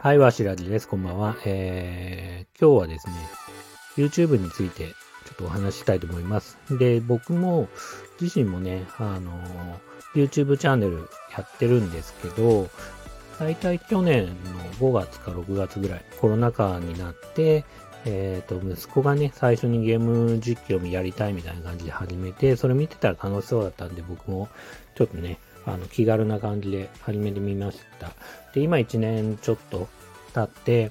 はい、わしらじです。こんばんは。えー、今日はですね、YouTube についてちょっとお話ししたいと思います。で、僕も自身もね、あの、YouTube チャンネルやってるんですけど、大体去年の5月か6月ぐらい、コロナ禍になって、えっ、ー、と、息子がね、最初にゲーム実況をやりたいみたいな感じで始めて、それ見てたら楽しそうだったんで、僕もちょっとね、あの、気軽な感じで始めてみました。で、今1年ちょっと経って、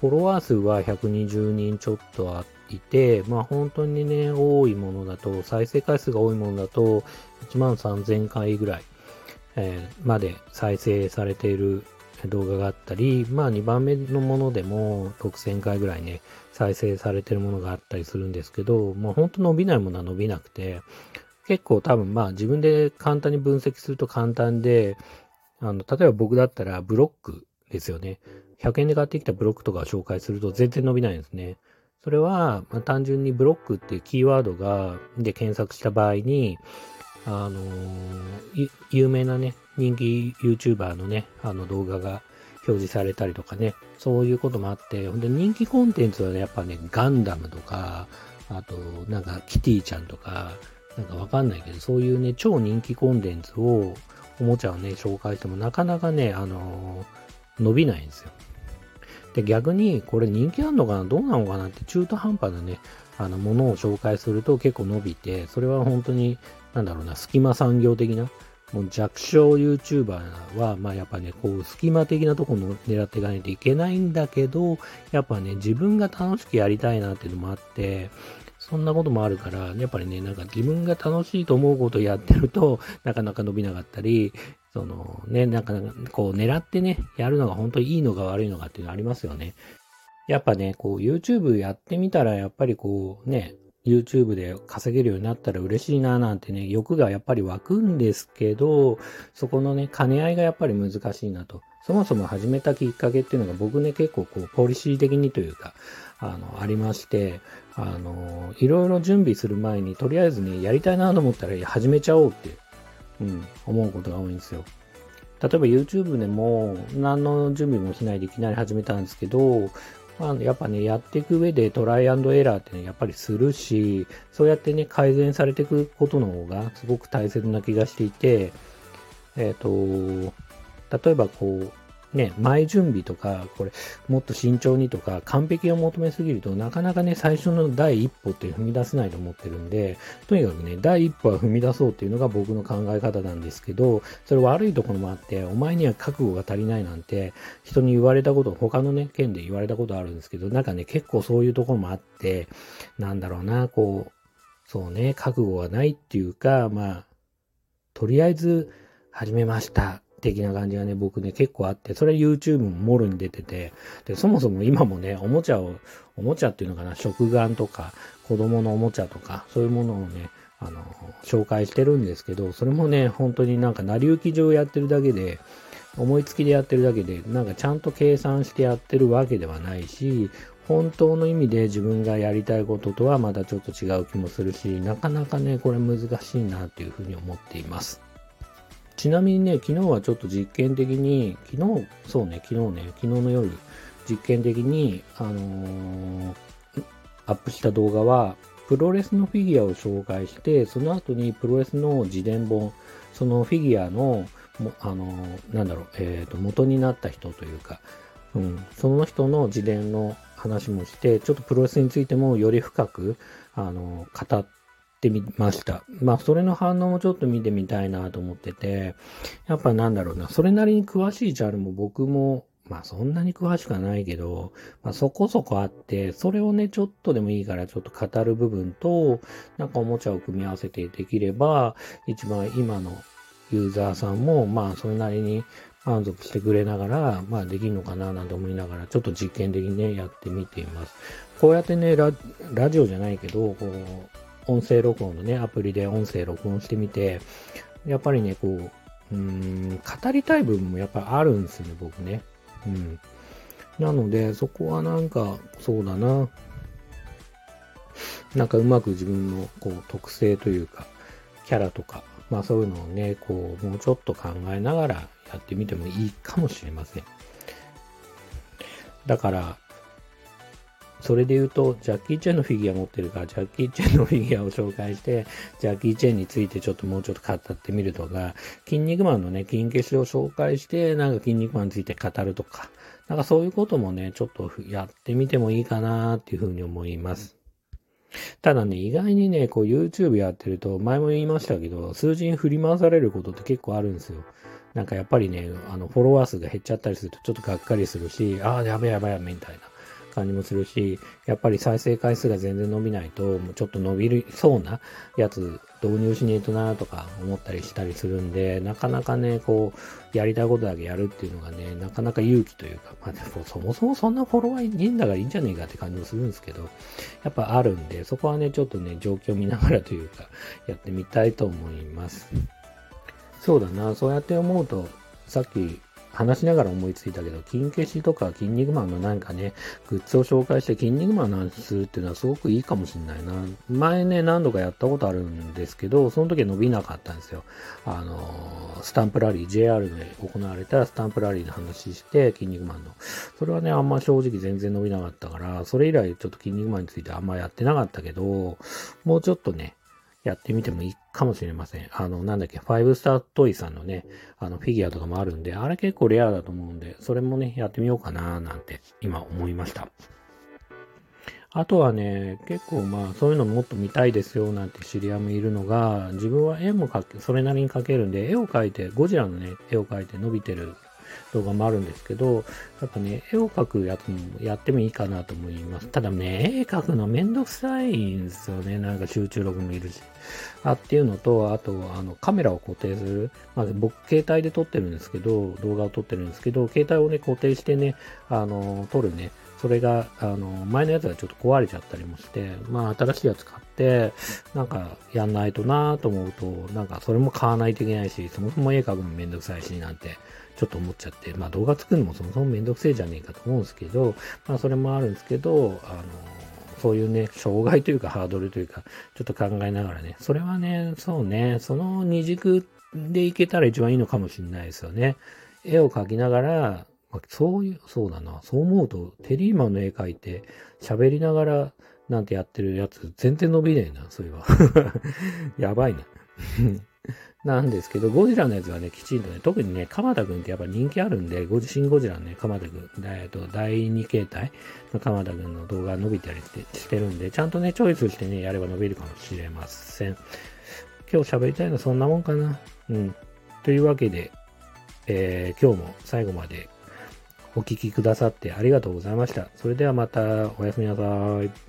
フォロワー数は120人ちょっとあいて、まあ本当にね、多いものだと、再生回数が多いものだと、1万3000回ぐらい、えー、まで再生されている動画があったり、まあ2番目のものでも6000回ぐらいね、再生されてるものがあったりするんですけど、まあ本当伸びないものは伸びなくて、結構多分まあ自分で簡単に分析すると簡単で、あの、例えば僕だったらブロックですよね。100円で買ってきたブロックとかを紹介すると全然伸びないんですね。それは、まあ、単純にブロックっていうキーワードが、で検索した場合に、あのー、有名なね、人気 YouTuber のね、あの動画が表示されたりとかね、そういうこともあって、ほんで人気コンテンツはね、やっぱね、ガンダムとか、あと、なんかキティちゃんとか、なんかわかんないけど、そういうね、超人気コンテンツを、おもちゃをね、紹介してもなかなかね、あのー、伸びないんですよ。で、逆に、これ人気あんのかなどうなのかなって中途半端なね、あの、ものを紹介すると結構伸びて、それは本当に、なんだろうな、隙間産業的な、もう弱小 YouTuber は、まあやっぱね、こう、隙間的なところを狙っていかないといけないんだけど、やっぱね、自分が楽しくやりたいなっていうのもあって、そんなこともあるから、やっぱりね、なんか自分が楽しいと思うことをやってると、なかなか伸びなかったり、そのね、なんか、こう狙ってね、やるのが本当にいいのか悪いのかっていうのありますよね。やっぱね、こう YouTube やってみたら、やっぱりこうね、YouTube で稼げるようになったら嬉しいななんてね、欲がやっぱり湧くんですけど、そこのね、兼ね合いがやっぱり難しいなと。そもそも始めたきっかけっていうのが僕ね、結構こう、ポリシー的にというか、あの、ありまして、あの、いろいろ準備する前に、とりあえずね、やりたいなと思ったら始めちゃおうって、うん、思うことが多いんですよ。例えば YouTube でも何の準備もしないでいきなり始めたんですけど、まあ、やっぱね、やっていく上でトライアンドエラーってね、やっぱりするし、そうやってね、改善されていくことの方がすごく大切な気がしていて、えっ、ー、と、例えばこう、ね、前準備とか、これ、もっと慎重にとか、完璧を求めすぎるとなかなかね、最初の第一歩って踏み出せないと思ってるんで、とにかくね、第一歩は踏み出そうっていうのが僕の考え方なんですけど、それ悪いところもあって、お前には覚悟が足りないなんて、人に言われたこと、他のね、県で言われたことあるんですけど、なんかね、結構そういうところもあって、なんだろうな、こう、そうね、覚悟がないっていうか、まあ、とりあえず始めました。的な感じがね、僕ね、結構あって、それ YouTube ももろに出てて、で、そもそも今もね、おもちゃを、おもちゃっていうのかな、食玩とか、子供のおもちゃとか、そういうものをね、あの、紹介してるんですけど、それもね、本当になんか成り行き上やってるだけで、思いつきでやってるだけで、なんかちゃんと計算してやってるわけではないし、本当の意味で自分がやりたいこととはまたちょっと違う気もするし、なかなかね、これ難しいなっていうふうに思っています。ちなみにね、昨日はちょっと実験的に、昨日、そうね、昨日ね、昨日の夜、実験的に、あのー、アップした動画は、プロレスのフィギュアを紹介して、その後にプロレスの自伝本、そのフィギュアの、あのー、なんだろう、えっ、ー、と、元になった人というか、うん、その人の自伝の話もして、ちょっとプロレスについてもより深く、あの、語ってってみました。まあ、それの反応もちょっと見てみたいなと思ってて、やっぱなんだろうな、それなりに詳しいジャンルも僕も、まあそんなに詳しくはないけど、まあそこそこあって、それをね、ちょっとでもいいからちょっと語る部分と、なんかおもちゃを組み合わせてできれば、一番今のユーザーさんも、まあそれなりに満足してくれながら、まあできるのかななんて思いながら、ちょっと実験的にね、やってみています。こうやってね、ララジオじゃないけど、こう、音声録音のね、アプリで音声録音してみて、やっぱりね、こう、うん、語りたい部分もやっぱりあるんですよね、僕ね。うん。なので、そこはなんか、そうだな。なんかうまく自分のこう特性というか、キャラとか、まあそういうのをね、こう、もうちょっと考えながらやってみてもいいかもしれません。だから、それで言うと、ジャッキー・チェンのフィギュア持ってるから、ジャッキー・チェンのフィギュアを紹介して、ジャッキー・チェンについてちょっともうちょっと語ってみるとか、筋肉マンのね、筋消しを紹介して、なんか筋肉マンについて語るとか、なんかそういうこともね、ちょっとやってみてもいいかなっていうふうに思います。ただね、意外にね、こう YouTube やってると、前も言いましたけど、数字に振り回されることって結構あるんですよ。なんかやっぱりね、あの、フォロワー数が減っちゃったりするとちょっとがっかりするし、ああ、やべやべやべみたいな。感じもするし、やっぱり再生回数が全然伸びないと、もうちょっと伸びるそうなやつ導入しねえとなとか思ったりしたりするんで、なかなかね、こう、やりたいことだけやるっていうのがね、なかなか勇気というか、まあ、そもそもそんなフォロワーいいんだからいいんじゃねえかって感じもするんですけど、やっぱあるんで、そこはね、ちょっとね、状況見ながらというか、やってみたいと思います。そうだな、そうやって思うと、さっき話しながら思いついたけど、筋消しとか筋肉マンのなんかね、グッズを紹介して筋肉マンの話するっていうのはすごくいいかもしれないな。前ね、何度かやったことあるんですけど、その時伸びなかったんですよ。あの、スタンプラリー、JR で行われたスタンプラリーの話して、筋肉マンの。それはね、あんま正直全然伸びなかったから、それ以来ちょっと筋肉マンについてあんまやってなかったけど、もうちょっとね、やってみてもいいかもしれません。あの、なんだっけ、ファイブスタートイさんのね、あの、フィギュアとかもあるんで、あれ結構レアだと思うんで、それもね、やってみようかななんて、今思いました。あとはね、結構まあ、そういうのもっと見たいですよなんて知り合いもいるのが、自分は絵も描け、それなりに描けるんで、絵を描いて、ゴジラのね、絵を描いて伸びてる動画もあるんですけど、やっぱね、絵を描くやつもやってもいいかなと思います。ただね、絵描くのめんどくさいんですよね。なんか集中力もいるし。あっていうのと、あと、あの、カメラを固定する。まず僕、携帯で撮ってるんですけど、動画を撮ってるんですけど、携帯をね、固定してね、あの、撮るね、それが、あの、前のやつがちょっと壊れちゃったりもして、まあ、新しいやつ買って、なんか、やんないとなと思うと、なんか、それも買わないといけないし、そもそも絵描くのめんどくさいし、なんて、ちょっと思っちゃって、まあ、動画作るのもそもそもめんどくせえじゃねえかと思うんですけど、まあ、それもあるんですけど、あの、そういうね、障害というかハードルというか、ちょっと考えながらね、それはね、そうね、その二軸でいけたら一番いいのかもしれないですよね。絵を描きながら、そういう、そうだな。そう思うと、テリーマンの絵描いて、喋りながら、なんてやってるやつ、全然伸びねえな、そういえば。やばいな。なんですけど、ゴジラのやつはね、きちんとね、特にね、鎌田くんってやっぱ人気あるんで、ゴジシンゴジラのね、鎌田くん、えっと、第2形態の鎌田くんの動画伸びたりしてるんで、ちゃんとね、チョイスしてね、やれば伸びるかもしれません。今日喋りたいのはそんなもんかな。うん。というわけで、えー、今日も最後までお聴きくださってありがとうございました。それではまたおやすみなさい。